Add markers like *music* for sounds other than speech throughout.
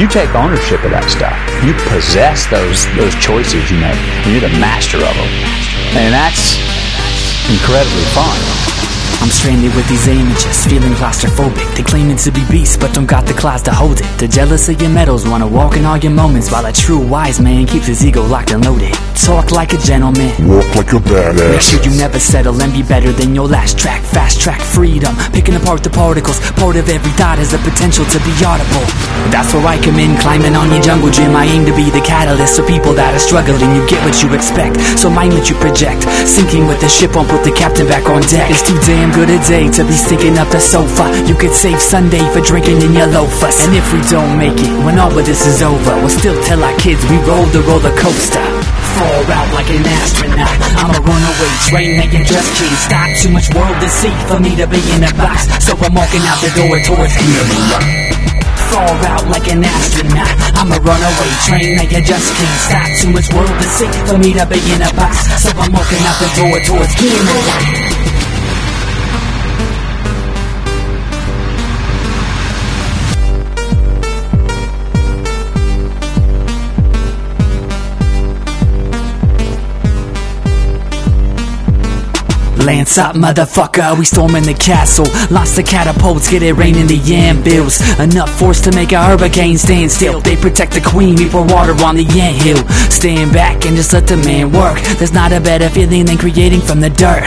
You take ownership of that stuff. You possess those those choices you make. You're the master of them. And that's incredibly fun. I'm stranded with these images, feeling claustrophobic. They claiming to be beasts, but don't got the claws to hold it. They're jealous of your medals, wanna walk in all your moments, while a true wise man keeps his ego locked and loaded. Talk like a gentleman. Walk like a badass. Make sure you never settle and be better than your last track. Fast track freedom, picking apart the particles. Part of every thought has the potential to be audible. That's where I come in, climbing on your jungle gym. I aim to be the catalyst for people that are struggling, you get what you expect. So mind what you project. Sinking with the ship won't put the captain back on deck. It's too damn good a day to be stinking up the sofa. You could save Sunday for drinking in your loafers. And if we don't make it, when all of this is over, we'll still tell our kids we rode the roller coaster. Fall out like an astronaut. I'm a runaway train that you just can't stop. Too much world to see for me to be in a box. So I'm walking out the door towards healing. Fall out like an astronaut. I'm a runaway train that you just can't stop. Too much world to see for me to be in a box. So I'm walking out the door towards healing. Lance up, motherfucker, we storming the castle. Lost the catapults, get it raining the yam bills. Enough force to make a hurricane stand still. They protect the queen, we pour water on the anthill. Stand back and just let the man work. There's not a better feeling than creating from the dirt.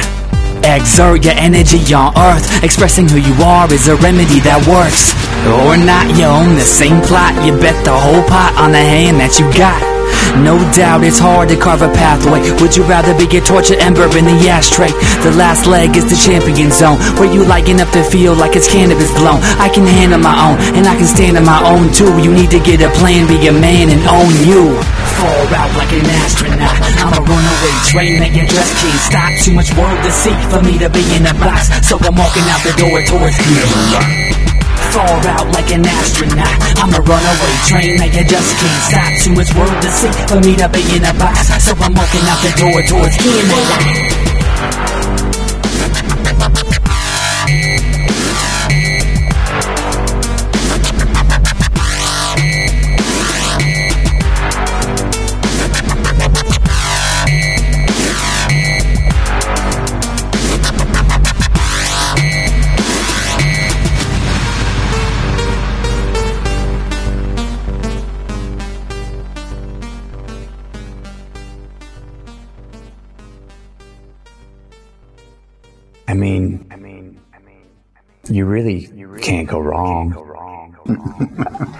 Exert your energy on earth. Expressing who you are is a remedy that works. Or not, you own the same plot. You bet the whole pot on the hand that you got. No doubt it's hard to carve a pathway. Would you rather be a tortured ember in the ashtray? The last leg is the champion zone, where you lighten up the feel like it's cannabis blown. I can handle my own, and I can stand on my own too. You need to get a plan, be a man, and own you. Fall out like an astronaut. I'm a runaway train that you just can't stop. Too much world to see for me to be in a box, so I'm walking out the door towards you fall out like an astronaut. I'm a runaway train that you just can't stop. Too much world to see for me to be in a box. So I'm walking out the door towards healing. I mean, you really can't go wrong. *laughs*